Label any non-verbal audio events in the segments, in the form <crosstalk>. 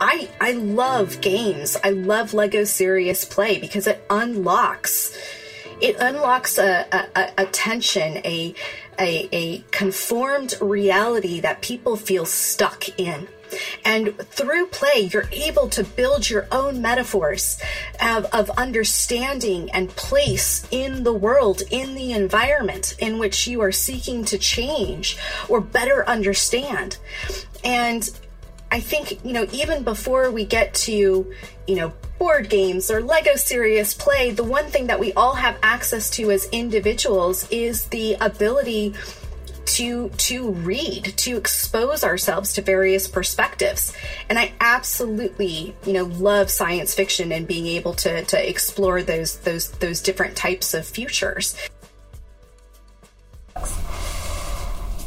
I I love games. I love Lego Serious Play because it unlocks it unlocks a, a, a tension, a, a a conformed reality that people feel stuck in. And through play, you're able to build your own metaphors of, of, understanding and place in the world, in the environment in which you are seeking to change or better understand. And I think, you know, even before we get to, you know, board games or Lego Serious Play, the one thing that we all have access to as individuals is the ability to to read to expose ourselves to various perspectives. And i absolutely you know love science fiction and being able to to explore those those those different types of futures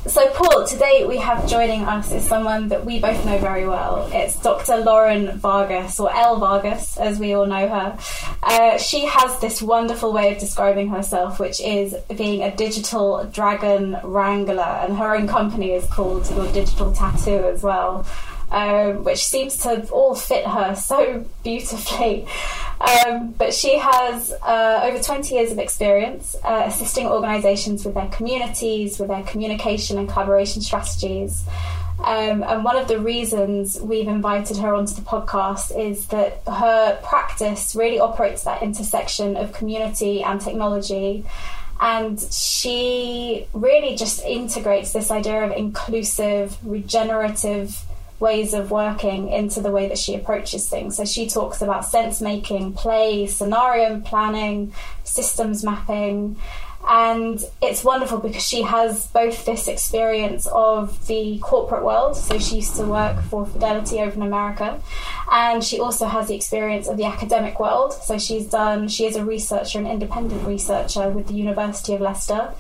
so, Paul, today we have joining us is someone that we both know very well. It's Dr. Lauren Vargas, or Elle. Vargas, as we all know her. Uh, she has this wonderful way of describing herself, which is being a digital dragon wrangler, and her own company is called Your Digital Tattoo as well um, which seems to all fit her so beautifully. Um, but she has uh, over 20 years of experience uh, assisting organisations with their communities, with their communication and collaboration strategies. Um, and one of the reasons we've invited her onto the podcast is that her practice really operates that intersection of community and technology. And she really just integrates this idea of inclusive, regenerative ways of working into the way that she approaches things. So she talks about sense making, play, scenario planning, systems mapping. And it's wonderful because she has both this experience of the corporate world, so she used to work for Fidelity over in America, and she also has the experience of the academic world. So she's done, she is a researcher, an independent researcher with the University of Leicester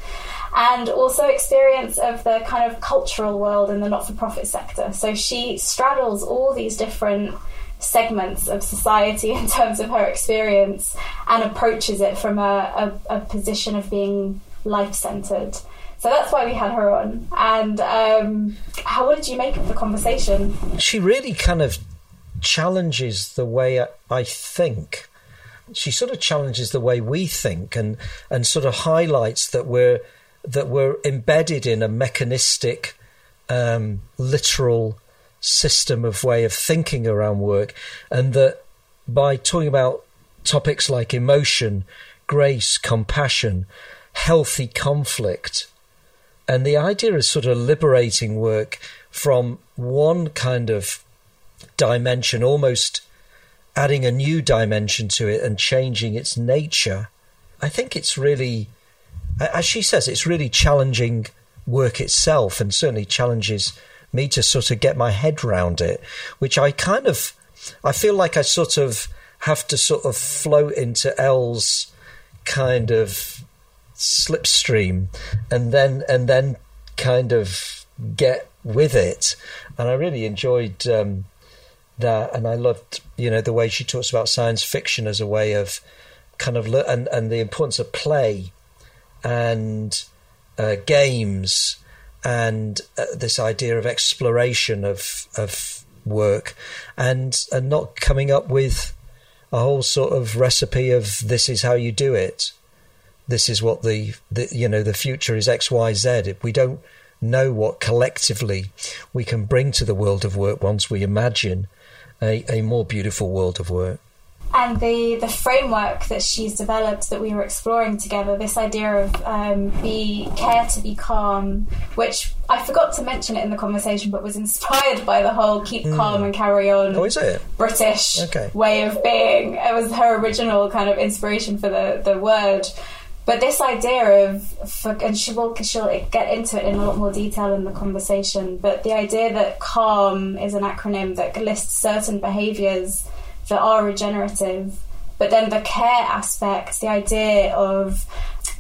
and also experience of the kind of cultural world in the not for profit sector. So she straddles all these different segments of society <laughs> in terms of her experience and approaches it from a, a, a position of being life centered. So that's why we had her on. And um, how did you make of the conversation? She really kind of challenges the way I think. She sort of challenges the way we think and, and sort of highlights that we're that were embedded in a mechanistic, um, literal system of way of thinking around work, and that by talking about topics like emotion, grace, compassion, healthy conflict, and the idea is sort of liberating work from one kind of dimension, almost adding a new dimension to it and changing its nature. I think it's really as she says, it's really challenging work itself and certainly challenges me to sort of get my head round it, which I kind of, I feel like I sort of have to sort of float into Elle's kind of slipstream and then, and then kind of get with it. And I really enjoyed, um, that and I loved you know the way she talks about science fiction as a way of kind of and and the importance of play and uh, games and uh, this idea of exploration of of work and and not coming up with a whole sort of recipe of this is how you do it. This is what the, the you know the future is x y z. If we don't know what collectively we can bring to the world of work once we imagine a, a more beautiful world of work and the the framework that she's developed that we were exploring together this idea of um, be care to be calm which I forgot to mention it in the conversation but was inspired by the whole keep mm. calm and carry on oh, is it? British okay. way of being it was her original kind of inspiration for the, the word but this idea of for, and she will she'll get into it in a lot more detail in the conversation but the idea that calm is an acronym that lists certain behaviors that are regenerative. But then the care aspect, the idea of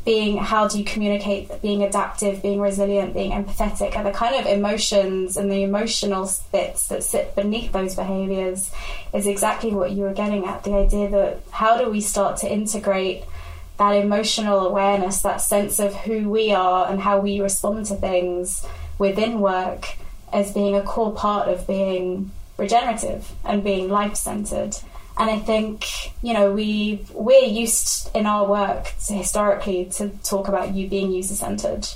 being how do you communicate being adaptive being resilient being empathetic and the kind of emotions and the emotional bits that sit beneath those behaviors is exactly what you were getting at the idea that how do we start to integrate that emotional awareness that sense of who we are and how we respond to things within work as being a core part of being regenerative and being life centered. And I think, you know, we we're used in our work to historically to talk about you being user centered.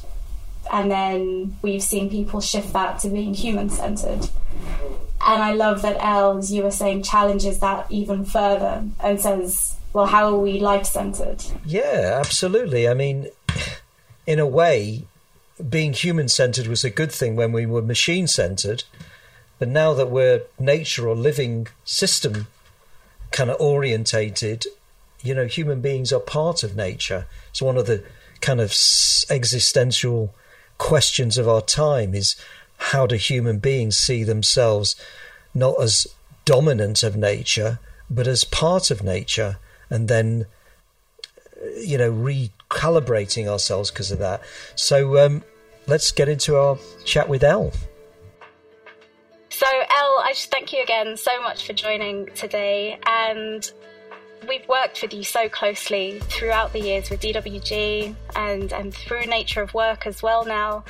And then we've seen people shift that to being human centered. And I love that Elle, as you were saying, challenges that even further and says, well, how are we life centered? Yeah, absolutely. I mean, in a way, being human centered was a good thing when we were machine centered. But now that we're nature or living system kind of orientated, you know, human beings are part of nature. It's one of the kind of existential questions of our time is how do human beings see themselves not as dominant of nature, but as part of nature, and then, you know, recalibrating ourselves because of that. So um, let's get into our chat with Elle. So, Elle, I just thank you again so much for joining today. And we've worked with you so closely throughout the years with DWG and, and through Nature of Work as well now.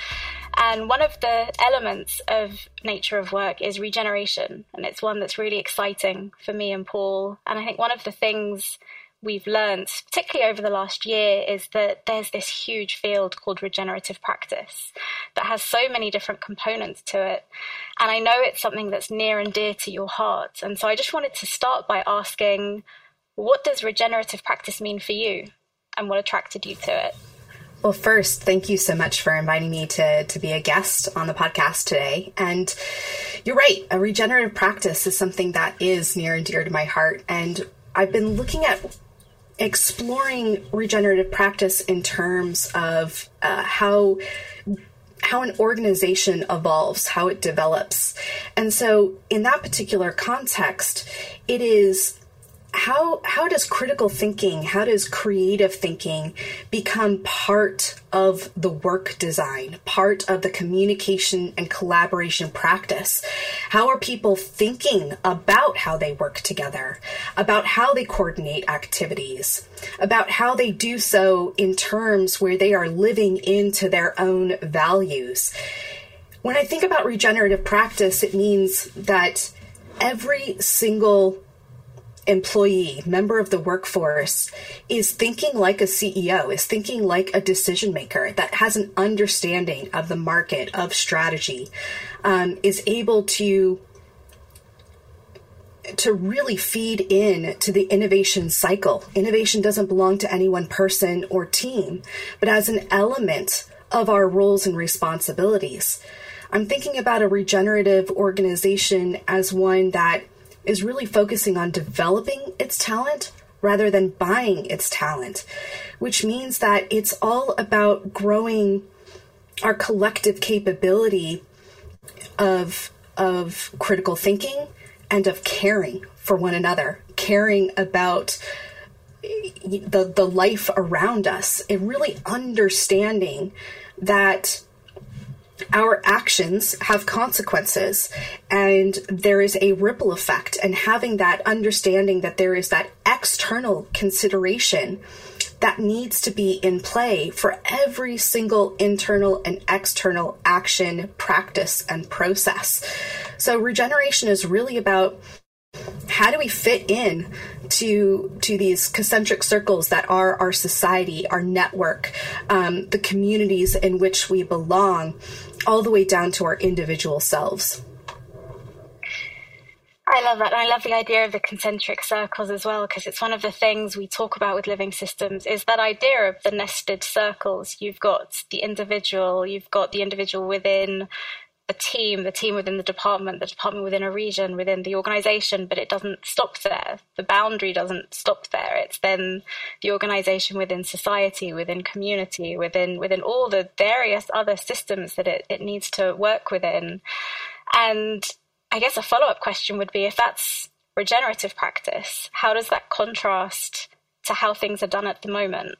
And one of the elements of nature of work is regeneration. And it's one that's really exciting for me and Paul. And I think one of the things we've learned, particularly over the last year, is that there's this huge field called regenerative practice that has so many different components to it. And I know it's something that's near and dear to your heart. And so I just wanted to start by asking what does regenerative practice mean for you and what attracted you to it? Well, first, thank you so much for inviting me to, to be a guest on the podcast today. And you're right, a regenerative practice is something that is near and dear to my heart. And I've been looking at exploring regenerative practice in terms of uh, how how an organization evolves, how it develops. And so in that particular context, it is how how does critical thinking how does creative thinking become part of the work design part of the communication and collaboration practice? How are people thinking about how they work together about how they coordinate activities about how they do so in terms where they are living into their own values? When i think about regenerative practice it means that every single employee, member of the workforce, is thinking like a CEO, is thinking like a decision maker that has an understanding of the market, of strategy, um, is able to to really feed in to the innovation cycle. Innovation doesn't belong to any one person or team, but as an element of our roles and responsibilities. I'm thinking about a regenerative organization as one that is really focusing on developing its talent rather than buying its talent, which means that it's all about growing our collective capability of of critical thinking and of caring for one another, caring about the the life around us, and really understanding that our actions have consequences and there is a ripple effect and having that understanding that there is that external consideration that needs to be in play for every single internal and external action, practice, and process. So, regeneration is really about how do we fit in to to these concentric circles that are our society, our network, um, the communities in which we belong, all the way down to our individual selves. I love that. And I love the idea of the concentric circles as well, because it's one of the things we talk about with living systems is that idea of the nested circles. You've got the individual, you've got the individual within a team, the team within the department, the department within a region, within the organization, but it doesn't stop there. The boundary doesn't stop there. It's then the organization within society, within community, within within all the various other systems that it, it needs to work within. And I guess a follow up question would be if that's regenerative practice, how does that contrast to how things are done at the moment?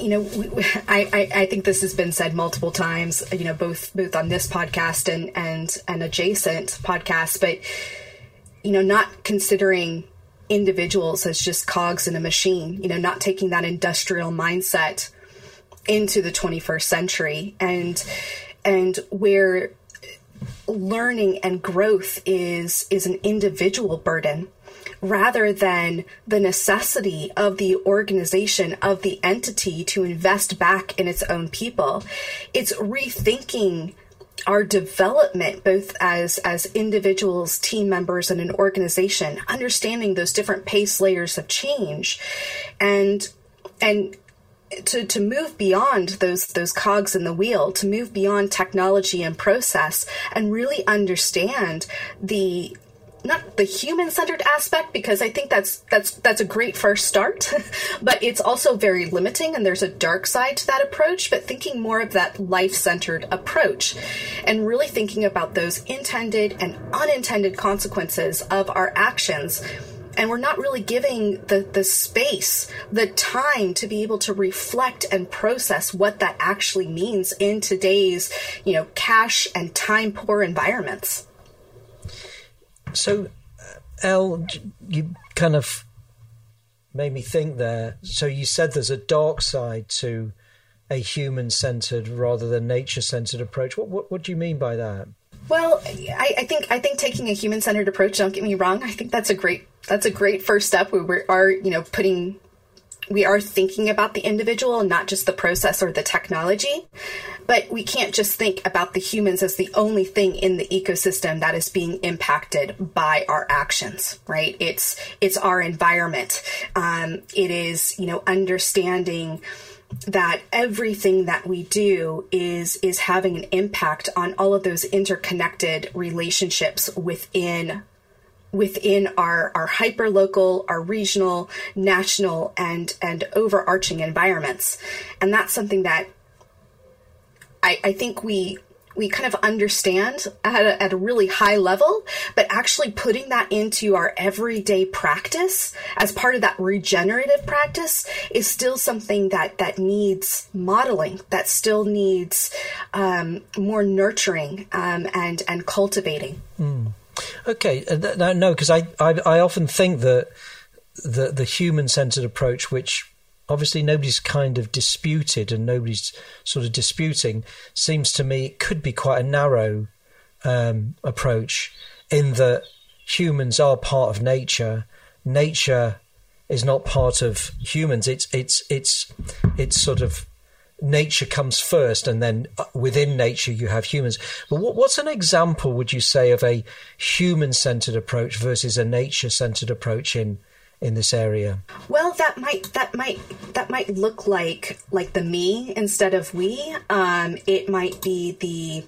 You know, we, I, I, think this has been said multiple times, you know, both both on this podcast and and and adjacent podcast, but you know, not considering individuals as just cogs in a machine, you know, not taking that industrial mindset into the 21st century and and where learning and growth is is an individual burden rather than the necessity of the organization of the entity to invest back in its own people. It's rethinking our development both as as individuals team members and an organization understanding those different pace layers of change. And and to, to move beyond those those cogs in the wheel, to move beyond technology and process, and really understand the not the human centered aspect because I think that's that's that's a great first start, <laughs> but it's also very limiting and there's a dark side to that approach. But thinking more of that life centered approach, and really thinking about those intended and unintended consequences of our actions and we're not really giving the, the space, the time to be able to reflect and process what that actually means in today's, you know, cash and time poor environments. So, Elle, you kind of made me think there. So you said there's a dark side to a human centered rather than nature centered approach. What, what, what do you mean by that? Well, I, I think I think taking a human centered approach. Don't get me wrong. I think that's a great that's a great first step. We are you know putting we are thinking about the individual not just the process or the technology. But we can't just think about the humans as the only thing in the ecosystem that is being impacted by our actions, right? It's it's our environment. Um, it is you know understanding that everything that we do is is having an impact on all of those interconnected relationships within within our our hyper local our regional national and and overarching environments and that's something that I, I think we we kind of understand at a, at a really high level, but actually putting that into our everyday practice as part of that regenerative practice is still something that that needs modeling, that still needs um, more nurturing um, and and cultivating. Mm. Okay, uh, no, because I, I I often think that the the human centered approach, which obviously nobody's kind of disputed and nobody's sort of disputing, seems to me could be quite a narrow um, approach in that humans are part of nature. Nature is not part of humans. It's it's it's it's sort of nature comes first, and then uh, within nature you have humans. But what, what's an example, would you say, of a human-centered approach versus a nature-centered approach in in this area? Well, that might that might that might look like like the me instead of we. Um, it might be the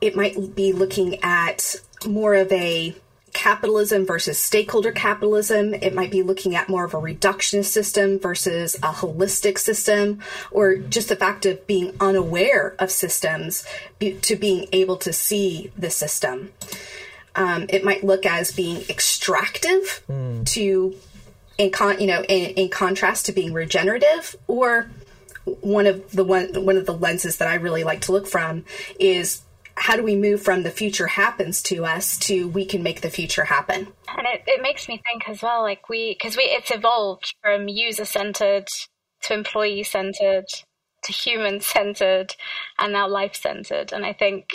it might be looking at more of a capitalism versus stakeholder capitalism. It might be looking at more of a reductionist system versus a holistic system, or just the fact of being unaware of systems to being able to see the system. Um, it might look as being extractive mm. to in con you know in, in contrast to being regenerative or one of the one one of the lenses that I really like to look from is how do we move from the future happens to us to we can make the future happen? And it, it makes me think as well like we because we it's evolved from user centered to employee centered to human centered and now life centered and i think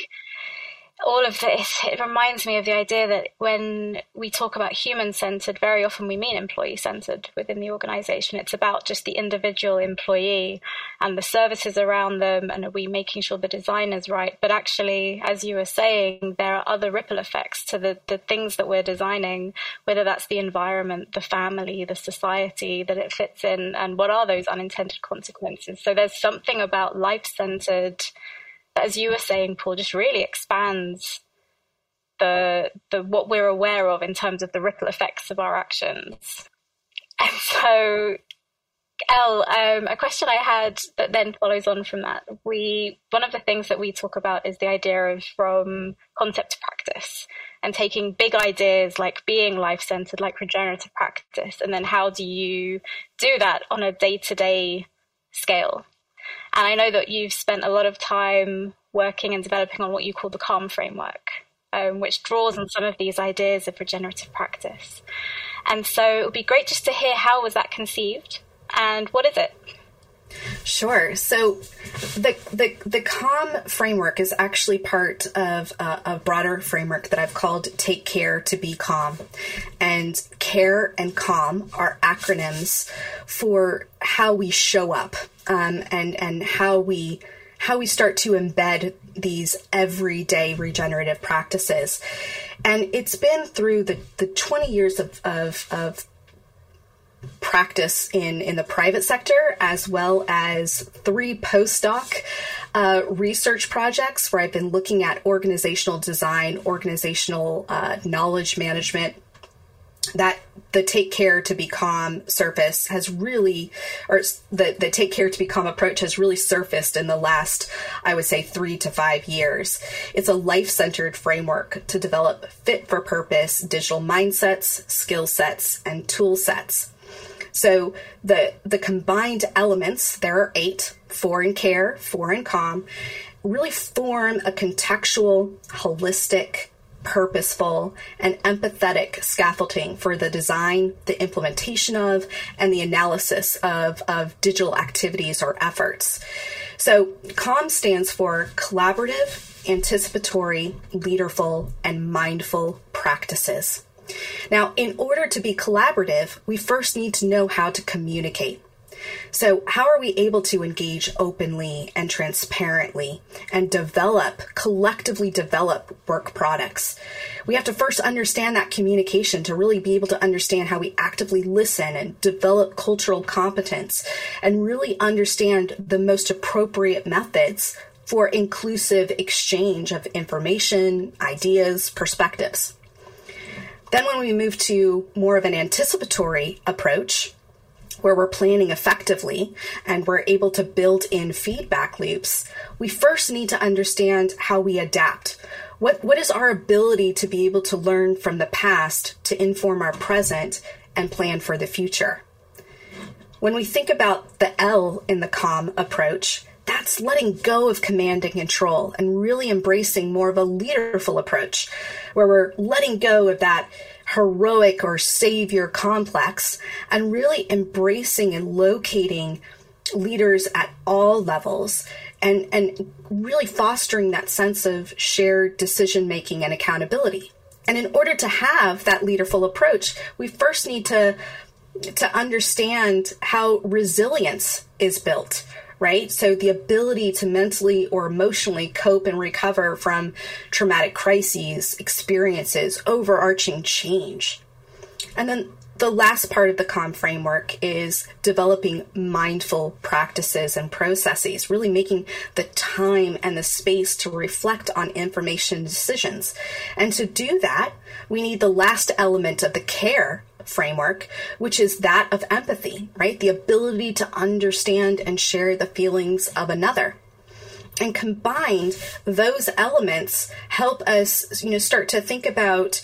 all of this, it reminds me of the idea that when we talk about human centered, very often we mean employee centered within the organization. It's about just the individual employee and the services around them, and are we making sure the design is right? But actually, as you were saying, there are other ripple effects to the, the things that we're designing, whether that's the environment, the family, the society that it fits in, and what are those unintended consequences. So there's something about life centered as you were saying, Paul, just really expands the the what we're aware of in terms of the ripple effects of our actions. And so, Elle, um, a question I had that then follows on from that. We one of the things that we talk about is the idea of from concept to practice and taking big ideas like being life centered, like regenerative practice, and then how do you do that on a day to day scale? And I know that you've spent a lot of time working and developing on what you call the calm framework, um, which draws on some of these ideas of regenerative practice. And so it would be great just to hear how was that conceived and what is it? Sure. So the the the calm framework is actually part of a, a, broader framework that I've called Take Care to Be Calm. And care and calm are acronyms for how we show up um, and and how we how we start to embed these everyday regenerative practices. And it's been through the, the 20 years of, of, of practice in, in the private sector, as well as three postdoc uh, research projects where I've been looking at organizational design, organizational uh, knowledge management, that the take care to be calm surface has really or the the take care to be calm approach has really surfaced in the last i would say 3 to 5 years. It's a life-centered framework to develop fit for purpose digital mindsets skill sets and tool sets. So the the combined elements, there are eight, four in care, four in calm, really form a contextual, holistic, purposeful, and empathetic scaffolding for the design, the implementation of, and the analysis of, of digital activities or efforts. So CALM stands for collaborative, anticipatory, leaderful, and mindful practices. Now, in order to be collaborative, we first need to know how to communicate. So, how are we able to engage openly and transparently and develop, collectively develop work products? We have to first understand that communication to really be able to understand how we actively listen and develop cultural competence and really understand the most appropriate methods for inclusive exchange of information, ideas, perspectives. Then, when we move to more of an anticipatory approach, where we're planning effectively and we're able to build in feedback loops, we first need to understand how we adapt. What, what is our ability to be able to learn from the past to inform our present and plan for the future? When we think about the L in the CALM approach, that's letting go of command and control and really embracing more of a leaderful approach where we're letting go of that heroic or savior complex and really embracing and locating leaders at all levels and and really fostering that sense of shared decision making and accountability. And in order to have that leaderful approach, we first need to to understand how resilience is built right? So the ability to mentally or emotionally cope and recover from traumatic crises, experiences, overarching change. And then the last part of the CALM framework is developing mindful practices and processes, really making the time and the space to reflect on information decisions. And to do that, we need the last element of the care framework, which is that of empathy, right? The ability to understand and share the feelings of another. And combined, those elements help us, you know, start to think about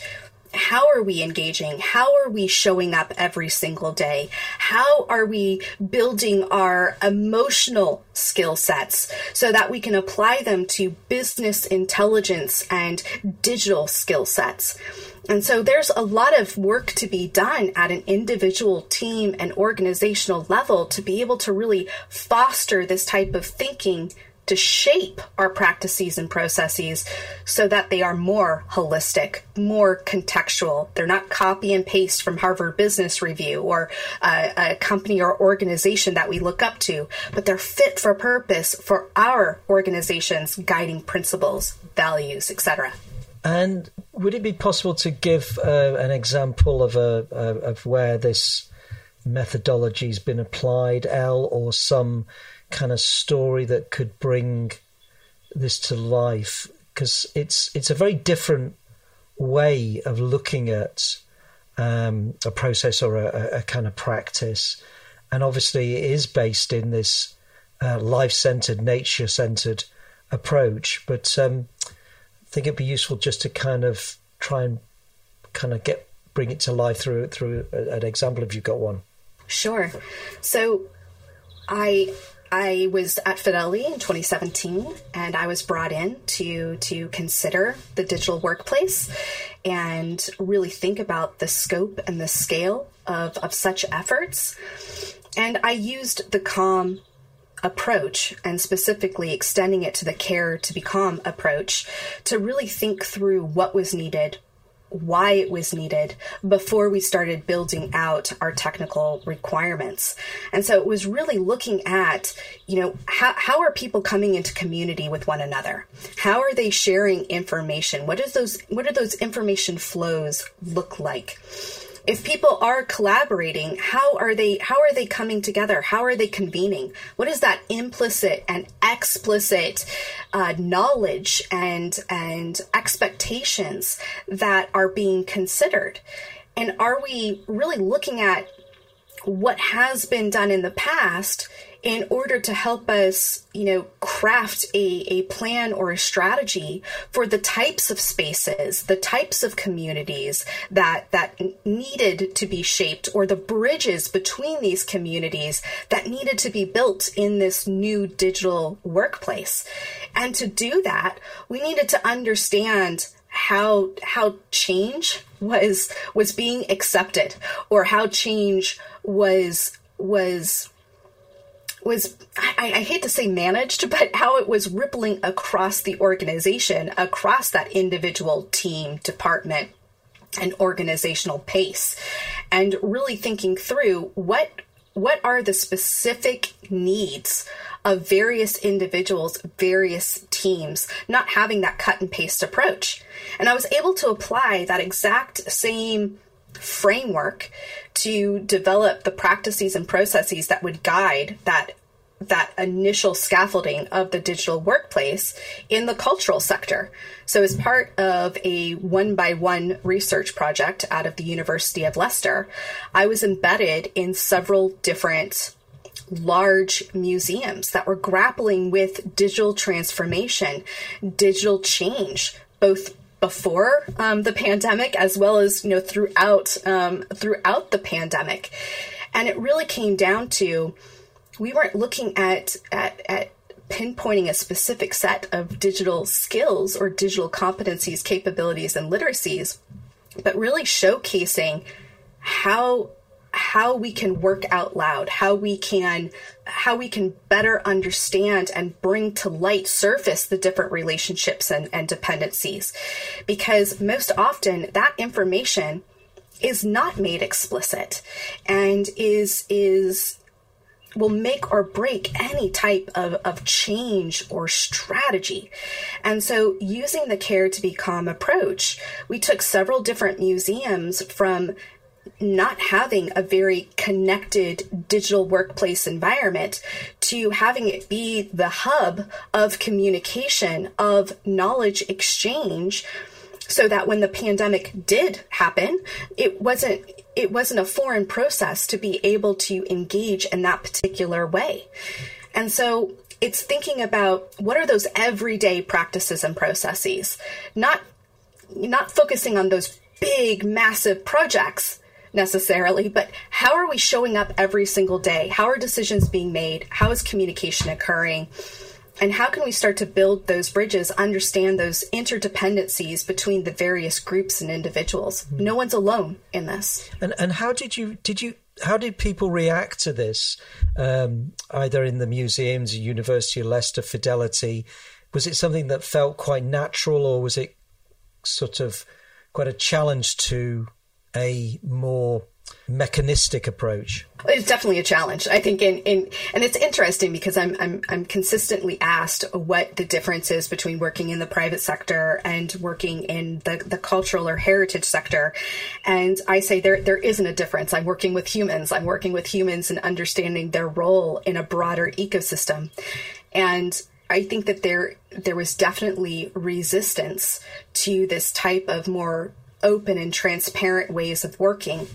how are we engaging? How are we showing up every single day? How are we building our emotional skill sets so that we can apply them to business intelligence and digital skill sets? And so there's a lot of work to be done at an individual team and organizational level to be able to really foster this type of thinking to shape our practices and processes so that they are more holistic, more contextual. They're not copy and paste from Harvard Business Review or a, a company or organization that we look up to, but they're fit for purpose for our organization's guiding principles, values, etc. And would it be possible to give uh, an example of a, of where this methodology has been applied, Elle, or some kind of story that could bring this to life? Because it's it's a very different way of looking at um, a process or a, a, kind of practice, and obviously it is based in this uh, life-centered, nature-centered approach, but. Um, think it'd be useful just to kind of try and kind of get bring it to life through through an example if you've got one. Sure. So I I was at Fidelity in 2017, and I was brought in to to consider the digital workplace and really think about the scope and the scale of, of such efforts. And I used the CALM approach, and specifically extending it to the care to be calm approach, to really think through what was needed, why it was needed before we started building out our technical requirements. And so it was really looking at, you know, how, how are people coming into community with one another? How are they sharing information? What is those what do those information flows look like? If people are collaborating how are they how are they coming together? How are they convening? What is that implicit and explicit uh, knowledge and and expectations that are being considered? And are we really looking at what has been done in the past in order to help us, you know, craft a, a plan or a strategy for the types of spaces, the types of communities that that needed to be shaped, or the bridges between these communities that needed to be built in this new digital workplace. And to do that, we needed to understand how how change was was being accepted or how change was was was I, I, hate to say managed, but how it was rippling across the organization, across that individual team, department, and organizational pace, and really thinking through what what are the specific needs of various individuals, various teams, not having that cut and paste approach. And I was able to apply that exact same framework to develop the practices and processes that would guide that that initial scaffolding of the digital workplace in the cultural sector. So, as part of a one by one research project out of the University of Leicester, I was embedded in several different large museums that were grappling with digital transformation, digital change, both before um, the pandemic as well as you know throughout um, throughout the pandemic, and it really came down to we weren't looking at at, at pinpointing a specific set of digital skills or digital competencies, capabilities, and literacies, but really showcasing how how we can work out loud, how we can how we can better understand and bring to light surface the different relationships and, and dependencies. Because most often that information is not made explicit and is is will make or break any type of, of change or strategy. And so, using the care to be calm approach, we took several different museums from not having a very connected digital workplace environment to having it be the hub of communication, of knowledge exchange so that when the pandemic did happen it wasn't it wasn't a foreign process to be able to engage in that particular way. And so it's thinking about what are those everyday practices and processes not not focusing on those big massive projects necessarily, but how are we showing up every single day? How are decisions being made? How is communication occurring? And how can we start to build those bridges, understand those interdependencies between the various groups and individuals? Mm-hmm. No one's alone in this. And and how did you did you how did people react to this? Um, either in the museums, University of Leicester, Fidelity, was it something that felt quite natural, or was it sort of quite a challenge to a more mechanistic approach? It's definitely a challenge. I think in, in and it's interesting because I'm I'm I'm consistently asked what the difference is between working in the private sector and working in the, the cultural or heritage sector. And I say there there isn't a difference. I'm working with humans. I'm working with humans and understanding their role in a broader ecosystem. And I think that there there was definitely resistance to this type of more open and transparent ways of working.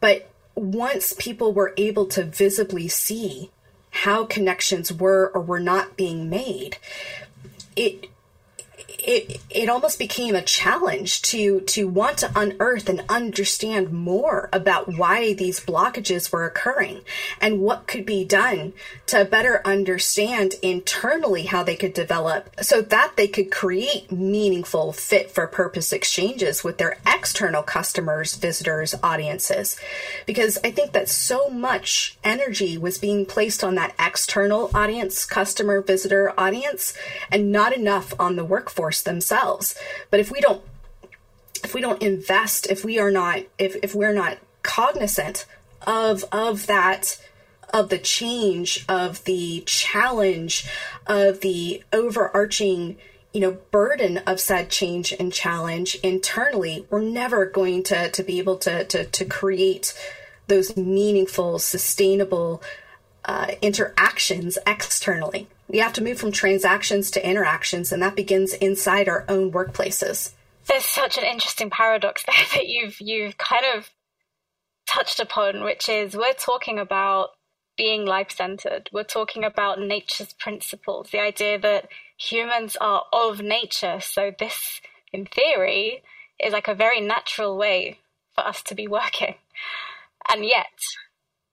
But once people were able to visibly see how connections were or were not being made, it it it almost became a challenge to to want to unearth and understand more about why these blockages were occurring and what could be done to better understand internally how they could develop so that they could create meaningful fit for purpose exchanges with their external customers visitors audiences. Because i think that so much energy was being placed on that external audience customer visitor audience and not enough on the workforce themselves. But if we don't if we don't invest, if we are not if, if we're not cognizant of of that of the change, of the challenge, of the overarching you know burden of said change and challenge internally we're never going to to be able to to, to create those meaningful sustainable uh, interactions externally we have to move from transactions to interactions, and that begins inside our own workplaces. There's such an interesting paradox there <laughs> that you've you've kind of touched upon, which is we're talking about being life centered. We're talking about nature's principles, the idea that humans are of nature. So, this, in theory, is like a very natural way for us to be working. And yet,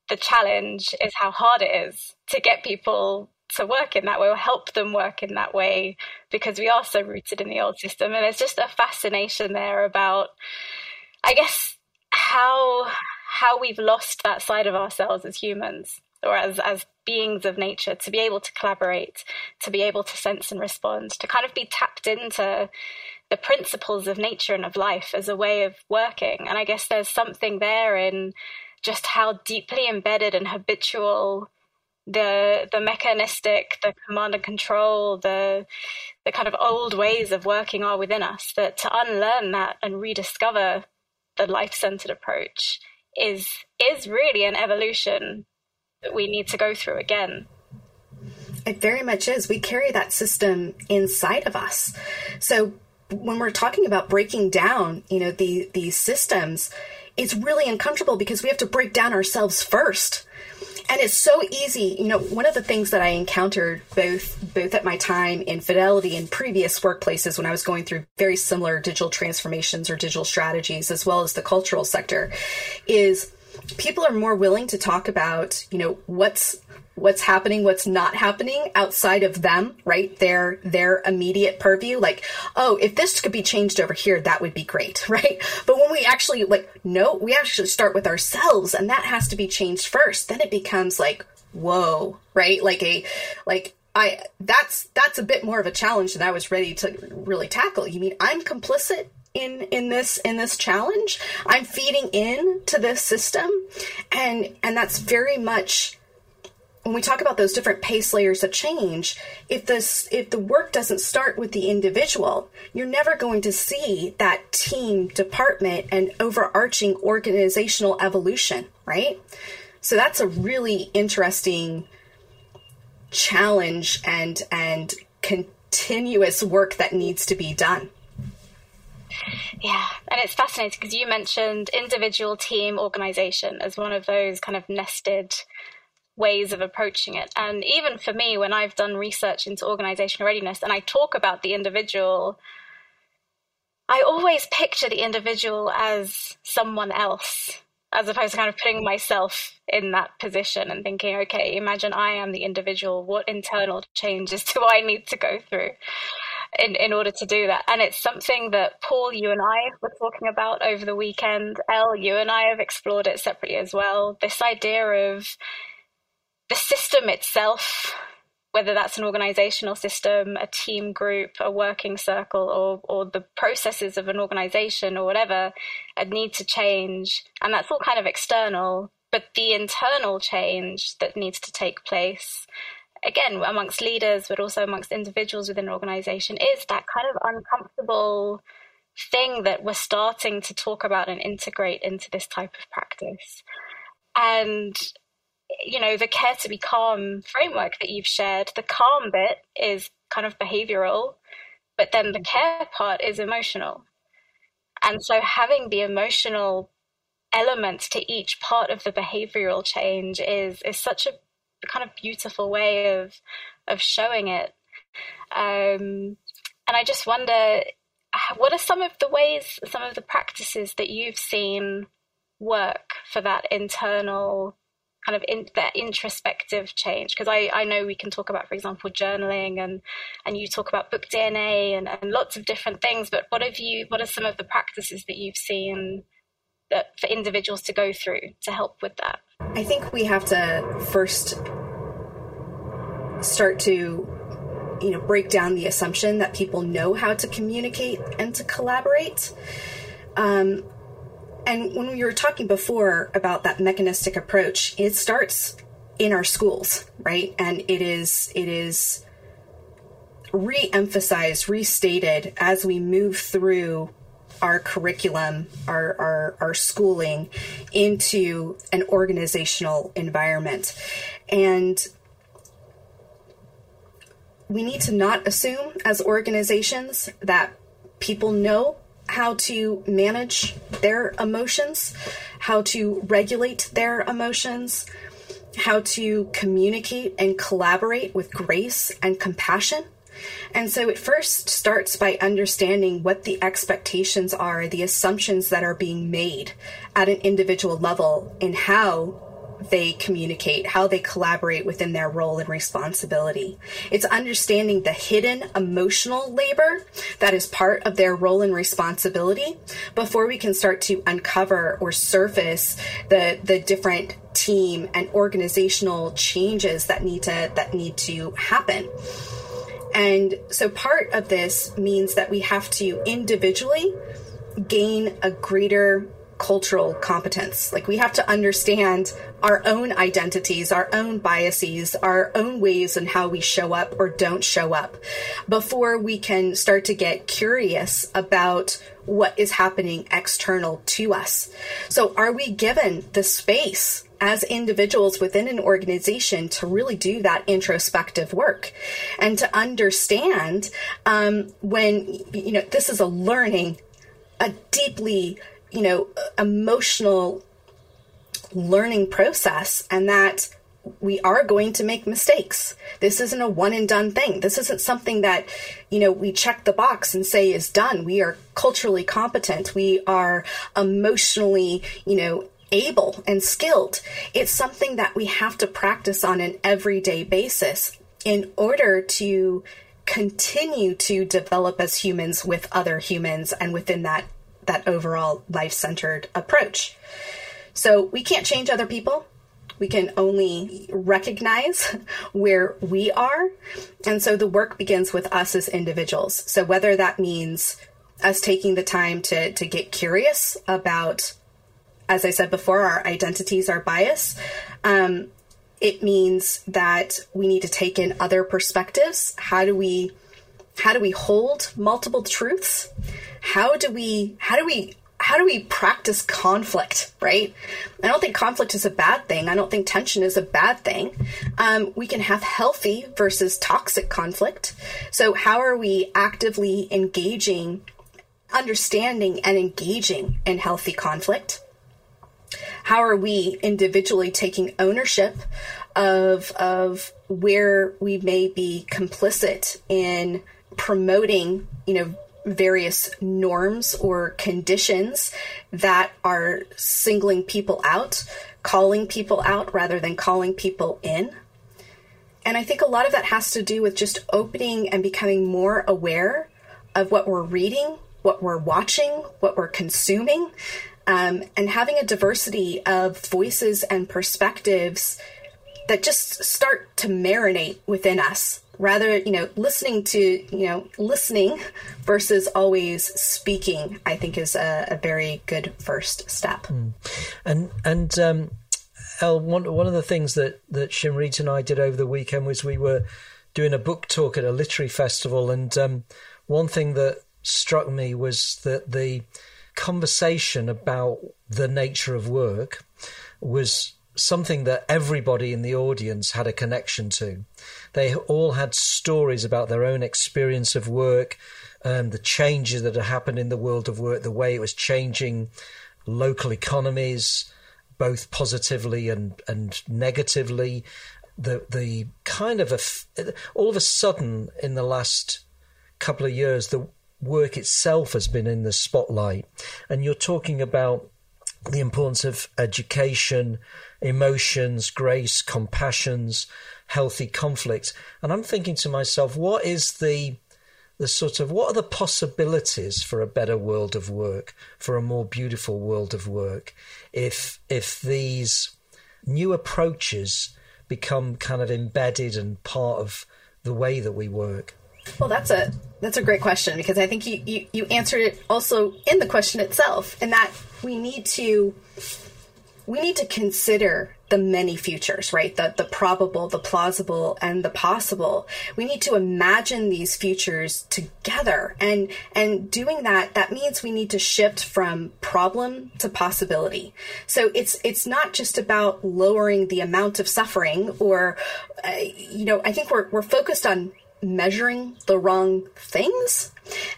the challenge is how hard it is to get people to work in that way or help them work in that way because we are so rooted in the old system. And there's just a fascination there about, I guess, how how we've lost that side of ourselves as humans or as as beings of nature to be able to collaborate, to be able to sense and respond, to kind of be tapped into the principles of nature and of life as a way of working. And I guess there's something there in just how deeply embedded and habitual the the mechanistic, the command and control, the the kind of old ways of working are within us. That to unlearn that and rediscover the life centered approach is is really an evolution that we need to go through again. It very much is. We carry that system inside of us. So when we're talking about breaking down, you know, the these systems, it's really uncomfortable because we have to break down ourselves first and it's so easy you know one of the things that i encountered both both at my time in fidelity and previous workplaces when i was going through very similar digital transformations or digital strategies as well as the cultural sector is people are more willing to talk about you know what's what's happening what's not happening outside of them right? Their their immediate purview. Like oh if this could be changed over here that would be great <laughs> right? But when we actually like no we actually start with ourselves and that has to be changed first. Then it becomes like whoa right? Like a like i that's that's a bit more of a challenge that i was ready to really tackle. You mean i'm complicit in in this in this challenge? I'm feeding in to this system? And and that's very much when we talk about those different pace layers of change if this if the work doesn't start with the individual you're never going to see that team department and overarching organizational evolution right? So that's a really interesting challenge and and continuous work that needs to be done. Yeah, and it's fascinating because you mentioned individual team organization as one of those kind of nested ways of approaching it. And even for me, when I've done research into organizational readiness and I talk about the individual, I always picture the individual as someone else, as opposed to kind of putting myself in that position and thinking, okay, imagine I am the individual. What internal changes <laughs> do I need to go through? in, in order to do that. And it's something that Paul, you and I were talking about over the weekend. Elle, you and I have explored it separately as well. This idea of the system itself, whether that's an organizational system, a team group, a working circle, or, or the processes of an organization or whatever, uh, need to change. And that's all kind of external. But the internal change that needs to take place again amongst leaders but also amongst individuals within an organization is that kind of uncomfortable thing that we're starting to talk about and integrate into this type of practice and you know the care to be calm framework that you've shared the calm bit is kind of behavioral but then the care part is emotional and so having the emotional element to each part of the behavioral change is is such a kind of beautiful way of of showing it. Um, and I just wonder what are some of the ways, some of the practices that you've seen work for that internal kind of in, that introspective change because I, I know we can talk about for example journaling and and you talk about book dna and, and lots of different things but what have you what are some of the practices that you've seen that for individuals to go through to help with that? I think we have to first start to you know break down the assumption that people know how to communicate and to collaborate. Um, and when we were talking before about that mechanistic approach, it starts in our schools, right? And it is it is re-emphasized, restated as we move through our curriculum, our, our, our schooling into an organizational environment. And we need to not assume as organizations that people know how to manage their emotions, how to regulate their emotions, how to communicate and collaborate with grace and compassion. And so it first starts by understanding what the expectations are, the assumptions that are being made at an individual level, and how they communicate, how they collaborate within their role and responsibility. It's understanding the hidden emotional labor that is part of their role and responsibility before we can start to uncover or surface the, the different team and organizational changes that need to that need to happen. And so part of this means that we have to individually gain a greater cultural competence. Like we have to understand our own identities, our own biases, our own ways and how we show up or don't show up before we can start to get curious about what is happening external to us. So are we given the space as individuals within an organization to really do that introspective work and to understand um, when you know this is a learning a deeply you know, emotional learning process and that we are going to make mistakes. This isn't a one and done thing. This isn't something that, you know, we check the box and say is done. We are culturally competent. We are emotionally, you know, able and skilled. It's something that we have to practice on an everyday basis in order to continue to develop as humans with other humans and within that that overall life centered approach. So we can't change other people. We can only recognize <laughs> where we are. And so the work begins with us as individuals. So whether that means us taking the time to, to get curious about, as I said before, our identities, our bias, um, it means that we need to take in other perspectives. How do we how do we hold multiple truths? How do we how do we how do we practice conflict, right? I don't think conflict is a bad thing. I don't think tension is a bad thing. Um, we can have healthy versus toxic conflict. So, how are we actively engaging, understanding, and engaging in healthy conflict? How are we individually taking ownership of, of where we may be complicit in promoting, you know, various norms or conditions that are singling people out, calling people out rather than calling people in. And I think a lot of that has to do with just opening and becoming more aware of what we're reading, what we're watching, what we're consuming, um, and having a diversity of voices and perspectives that just start to marinate within us rather you know listening to you know listening versus always speaking i think is a, a very good first step mm. and and um Elle, one, one of the things that, that Shimrit and I did over the weekend was we were doing a book talk at a literary festival. And um, one thing that struck me was that the conversation about the nature of work was something that everybody in the audience had a connection to. They all had stories about their own experience of work, um, the changes that had happened in the world of work, the way it was changing local economies, both positively and, and negatively. The the kind of a all of a sudden in the last couple of years, the work itself has been in the spotlight, and you're talking about the importance of education, emotions, grace, compassions, healthy conflict. And I'm thinking to myself, what is the the sort of what are the possibilities for a better world of work, for a more beautiful world of work, if if these new approaches become kind of embedded and part of the way that we work? Well, that's a that's a great question because I think you, you, you answered it also in the question itself, in that we need to we need to consider the many futures, right? The the probable, the plausible, and the possible. We need to imagine these futures together. And and doing that, that means we need to shift from problem to possibility. So it's it's not just about lowering the amount of suffering or uh, you know, I think we're we're focused on measuring the wrong things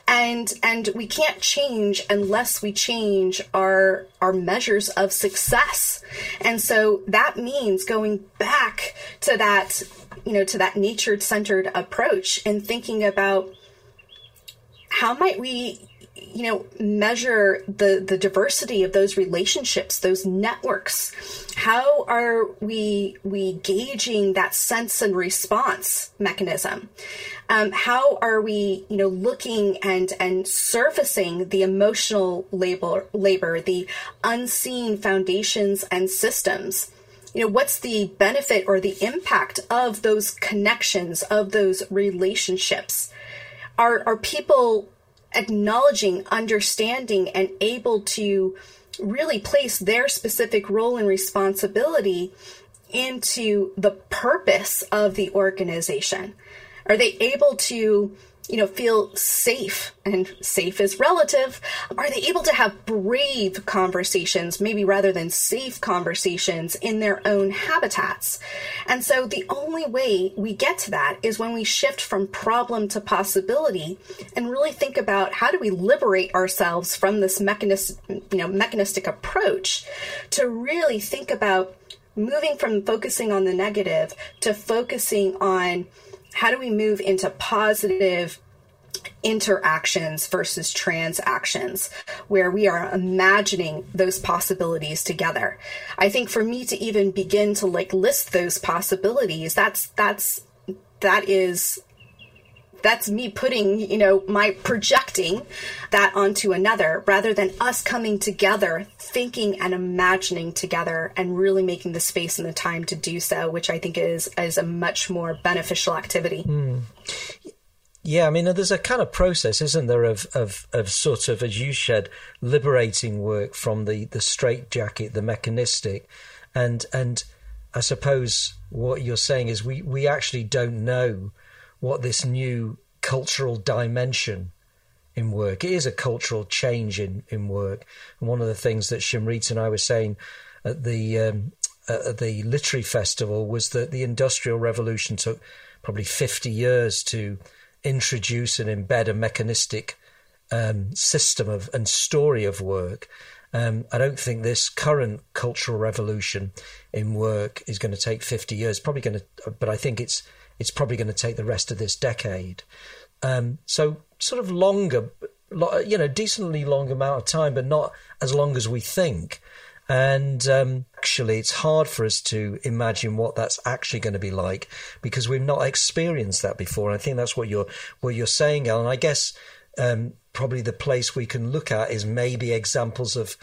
and and we can't change unless we change our our measures of success. And so that means going back to that you know to that nature centered approach and thinking about how might we you know measure the the diversity of those relationships those networks. How are we we gauging that sense and response mechanism? Um, how are we you know looking and and surfacing the emotional labor labor the unseen foundations and systems? You know what's the benefit or the impact of those connections of those relationships? Are are people acknowledging, understanding, and able to really place their specific role and responsibility into the purpose of the organization? Are they able to you know, feel safe, and safe is relative. Are they able to have brave conversations, maybe rather than safe conversations in their own habitats? And so the only way we get to that is when we shift from problem to possibility and really think about how do we liberate ourselves from this mechanistic, you know, mechanistic approach to really think about moving from focusing on the negative to focusing on how do we move into positive interactions versus transactions where we are imagining those possibilities together? I think for me to even begin to like list those possibilities that's that's that is that's me putting you know my projecting that onto another rather than us coming together thinking and imagining together and really making the space and the time to do so which i think is is a much more beneficial activity mm. Yeah, I mean, there's a kind of process, isn't there, of, of, of sort of, as you said, liberating work from the, the straitjacket, the mechanistic. And, and I suppose what you're saying is we, we actually don't know what this new cultural dimension in work. It is a cultural change in, in work. And one of the things that Shimrit and I were saying at the um, at the literary festival was that the Industrial Revolution took probably 50 years to introduce and embed a mechanistic um, system of and story of work. Um, I don't think this current cultural revolution in work is going to take 50 years. Probably going to, but I think it's it's probably going to take the rest of this decade. Um, so sort of longer, you know, decently long amount of time, but not as long as we think. And um, actually, it's hard for us to imagine what that's actually going to be like because we've not experienced that before. And I think that's what you're what you're saying, Alan. I guess um, probably the place we can look at is maybe examples of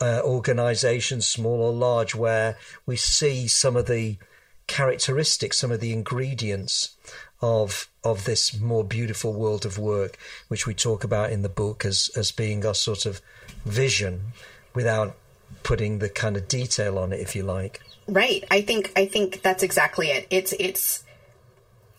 uh, organisations, small or large, where we see some of the characteristics, some of the ingredients of of this more beautiful world of work, which we talk about in the book as as being our sort of vision, without putting the kind of detail on it, if you like. Right. I think I think that's exactly it. It's it's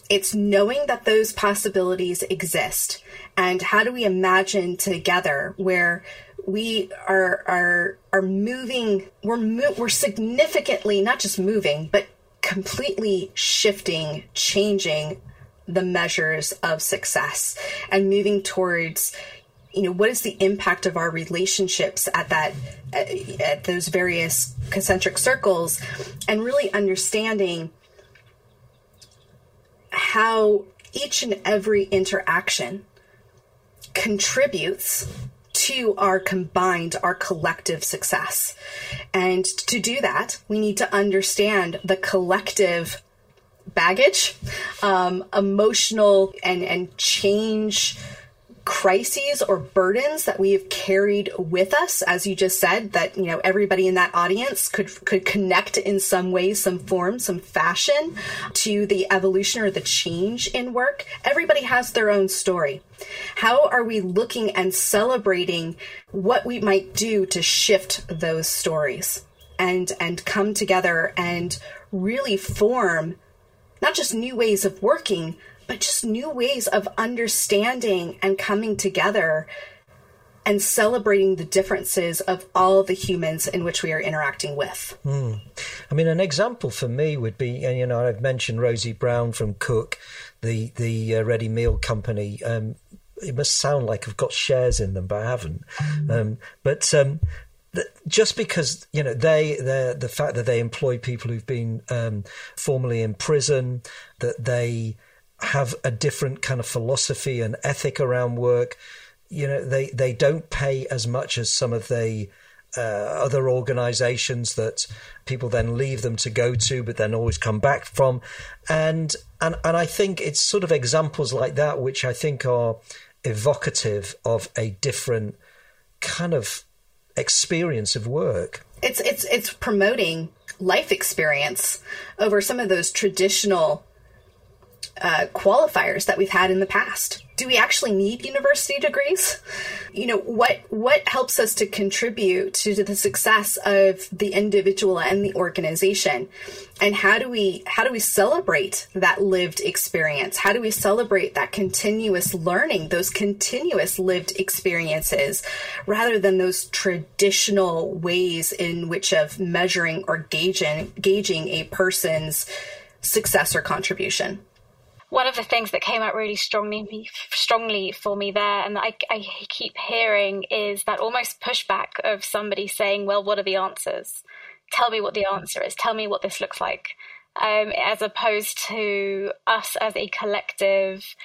it's knowing that those possibilities exist and how do we imagine together where we are are are moving we're mo- we're significantly not just moving but completely shifting, changing the measures of success and moving towards you know what is the impact of our relationships at that at those various concentric circles and really understanding how each and every interaction contributes to our combined, our collective success. And to do that, we need to understand the collective baggage, um, emotional and, and change crises or burdens that we have carried with us as you just said that you know everybody in that audience could could connect in some way some form some fashion to the evolution or the change in work. Everybody has their own story. How are we looking and celebrating what we might do to shift those stories and and come together and really form not just new ways of working but just new ways of understanding and coming together and celebrating the differences of all the humans in which we are interacting with. Mm. I mean, an example for me would be, and you know, I've mentioned Rosie Brown from Cook, the the uh, ready meal company. Um, it must sound like I've got shares in them, but I haven't. Um, but um, just because you know they the the fact that they employ people who've been um, formerly in prison, that they have a different kind of philosophy and ethic around work. You know, they, they don't pay as much as some of the uh, other organizations that people then leave them to go to, but then always come back from. And, and, and I think it's sort of examples like that, which I think are evocative of a different kind of experience of work. It's, it's, it's promoting life experience over some of those traditional uh, qualifiers that we've had in the past. Do we actually need university degrees? You know, what what helps us to contribute to the success of the individual and the organization? And how do we how do we celebrate that lived experience? How do we celebrate that continuous learning, those continuous lived experiences rather than those traditional ways in which of measuring or gauging gauging a person's success or contribution? One of the things that came out really strongly strongly for me there and I, I keep hearing is that almost pushback of somebody saying well what are the answers? Tell me what the answer is. Tell me what this looks like. Um, as opposed to us as a collective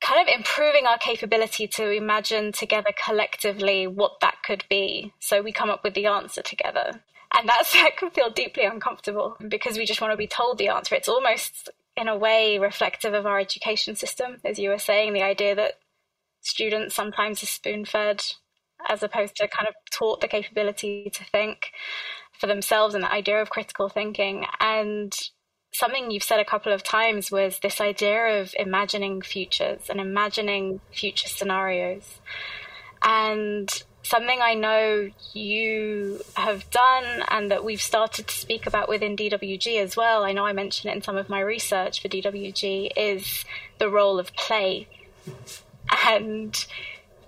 kind of improving our capability to imagine together collectively what that could be. So we come up with the answer together. And that's <laughs> that can feel deeply uncomfortable because we just want to be told the answer. It's almost in a way reflective of our education system, as you were saying, the idea that students sometimes are spoon fed as opposed to kind of taught the capability to think for themselves and the idea of critical thinking. And something you've said a couple of times was this idea of imagining futures and imagining future scenarios. And something I know you have done and that we've started to speak about within DWG as well. I know I mentioned it in some of my research for DWG is the role of play. And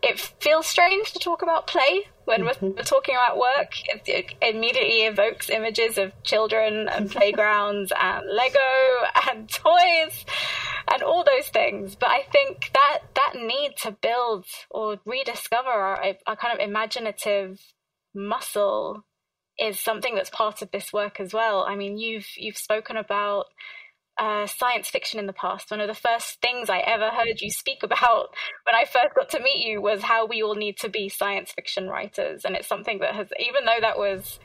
it feels strange to talk about play when we're, we're talking about work. It, it, immediately evokes images of children and playgrounds <laughs> and Lego and toys and all those things. But I think that that need to build or rediscover our, our kind of imaginative muscle is something that's part of this work as well. I mean, you've you've spoken about uh, science fiction in the past. One of the first things I ever heard you speak about when I first got to meet you was how we all need to be science fiction writers, and it's something that has, even though that was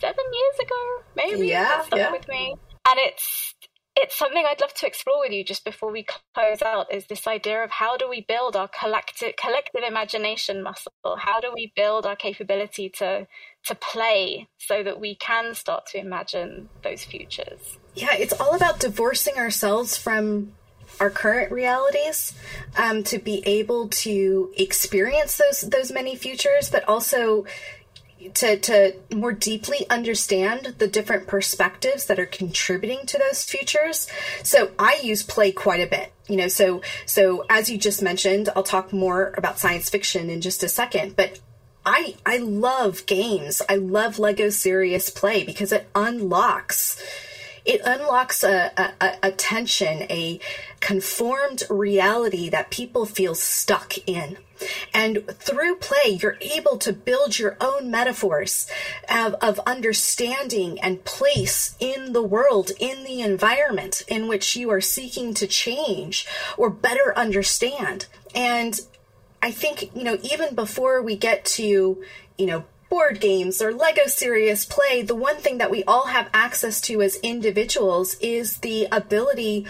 seven years ago, maybe yeah, stuck yeah. with me, and it's it's something I'd love to explore with you just before we close out is this idea of how do we build our collective collective imagination muscle? How do we build our capability to to play so that we can start to imagine those futures? Yeah, it's all about divorcing ourselves from our current realities um, to be able to experience those those many futures, but also to to more deeply understand the different perspectives that are contributing to those futures. So I use play quite a bit. You know, so so as you just mentioned, I'll talk more about science fiction in just a second, but I I love games. I love Lego Serious Play because it unlocks it unlocks a, a, a tension, a conformed reality that people feel stuck in. And through play, you're able to build your own metaphors of, of, understanding and place in the world, in the environment in which you are seeking to change or better understand. And I think, you know, even before we get to, you know, board games or Lego Serious Play, the one thing that we all have access to as individuals is the ability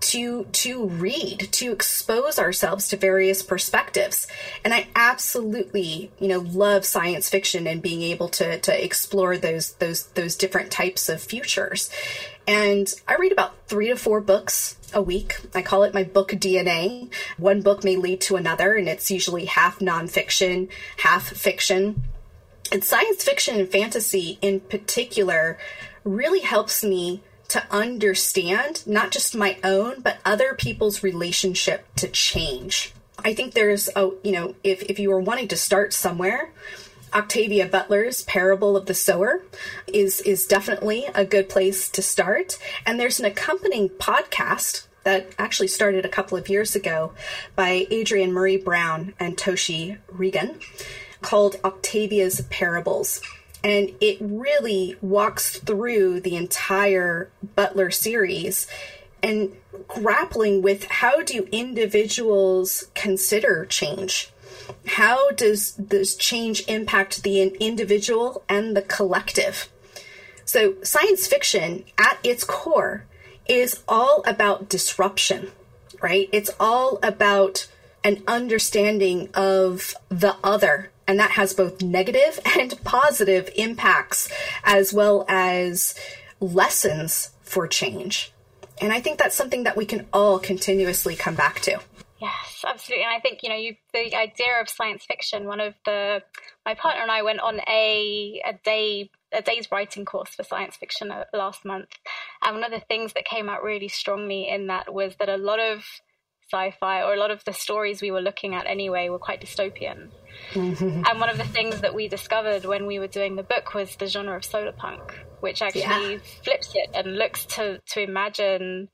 to to read to expose ourselves to various perspectives. And i absolutely you know love science fiction and being able to to explore those those those different types of futures. And i read about 3 to 4 books a week. I call it my book dna one book may lead to another and it's usually half nonfiction half fiction and science fiction and fantasy in particular really helps me to understand not just my own, but other people's relationship to change. I think there's a, you know, if, if you were wanting to start somewhere, Octavia Butler's Parable of the Sower is is definitely a good place to start. And there's an accompanying podcast that actually started a couple of years ago by Adrienne Maree Brown and Toshi Reagon called Octavia's Parables and it really walks through the entire Butler series and grappling with how do individuals consider change? How does this change impact the individual and the collective? So, science fiction at its core is all about disruption, right? It's all about an understanding of the other and that has both negative <laughs> and positive impacts as well as lessons for change. And I think that's something that we can all continuously come back to. Yes, absolutely. And I think, you know, you, the idea of science fiction, one of the, my partner and I went on a, a day, a day's writing course for science fiction uh, last month. And one of the things that came out really strongly in that was that a lot of sci-fi or a lot of the stories we were looking at anyway were quite dystopian. Mm-hmm. <laughs> And one of the things that we discovered when we were doing the book was the genre of solar punk, which actually yeah. flips it and looks to to imagine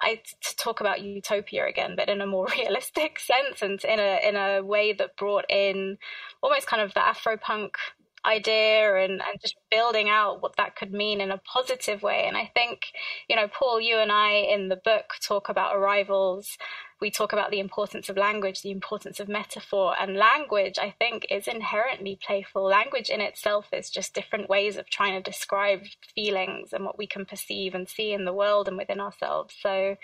I to talk about utopia again, but in a more <laughs> realistic sense and in a in a way that brought in almost kind of the Afro punk idea and, and just building out what that could mean in a positive way. And I think, you know, Paul, you and I in the book talk about arrivals we talk about the importance of language, the importance of metaphor, and language, I think, is inherently playful. Language in itself is just different ways of trying to describe feelings and what we can perceive and see in the world and within ourselves. So,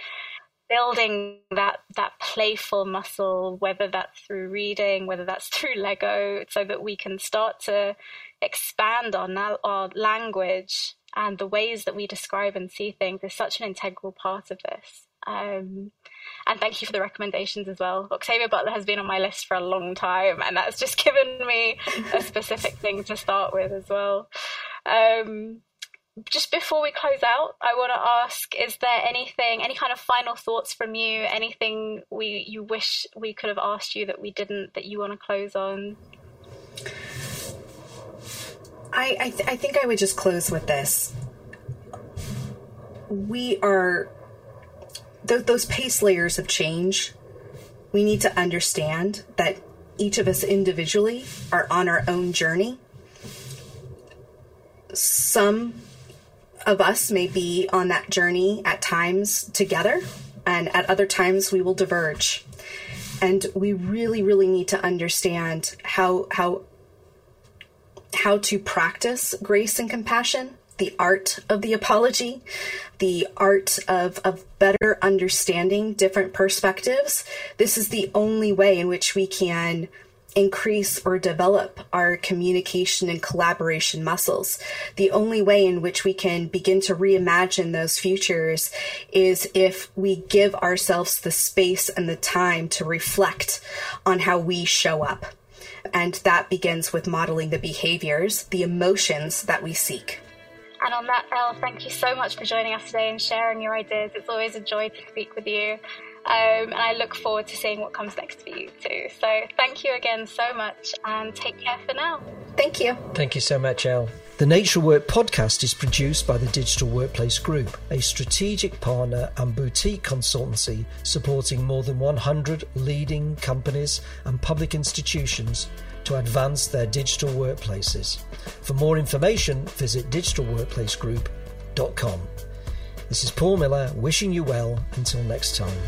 building that that playful muscle, whether that's through reading, whether that's <laughs> through Lego, so that we can start to expand our, our language and the ways that we describe and see things is such an integral part of this. Um, and thank you for the recommendations as well. Octavia Butler has been on my list for a long time, and that's just <laughs> given me a specific thing to start with as well. Um, just before we close out, I want to ask: Is there anything, any kind of final thoughts from you? Anything we you wish we could have asked you that we didn't that you want to close on? I I, th- I think I would just close with this. We are th- those pace layers of change, we need to understand that each of us individually are on our own journey. Some of us may be on that journey at times together, and at other times we will diverge. And we really, really need to understand how how how to practice grace and compassion the art of the apology, the art of, of better understanding different perspectives. This is the only way in which we can increase or develop our communication and collaboration muscles. The only way in which we can begin to reimagine those futures is if we give ourselves the space and the time to reflect on how we show up. And that begins with modeling the behaviors, the emotions that we seek. And on that, Elle, thank you so much for joining us today and sharing your ideas. It's always a joy to speak with you. Um, and I look forward to seeing what comes next for you too. So thank you again so much and take care for now. Thank you. Thank you so much, Elle. The Nature Work podcast is produced by the Digital Workplace Group, a strategic partner and boutique consultancy supporting more than 100 leading companies and public institutions to advance their digital workplaces. For more information, visit digitalworkplacegroup.com. This is Paul Miller wishing you well until next time.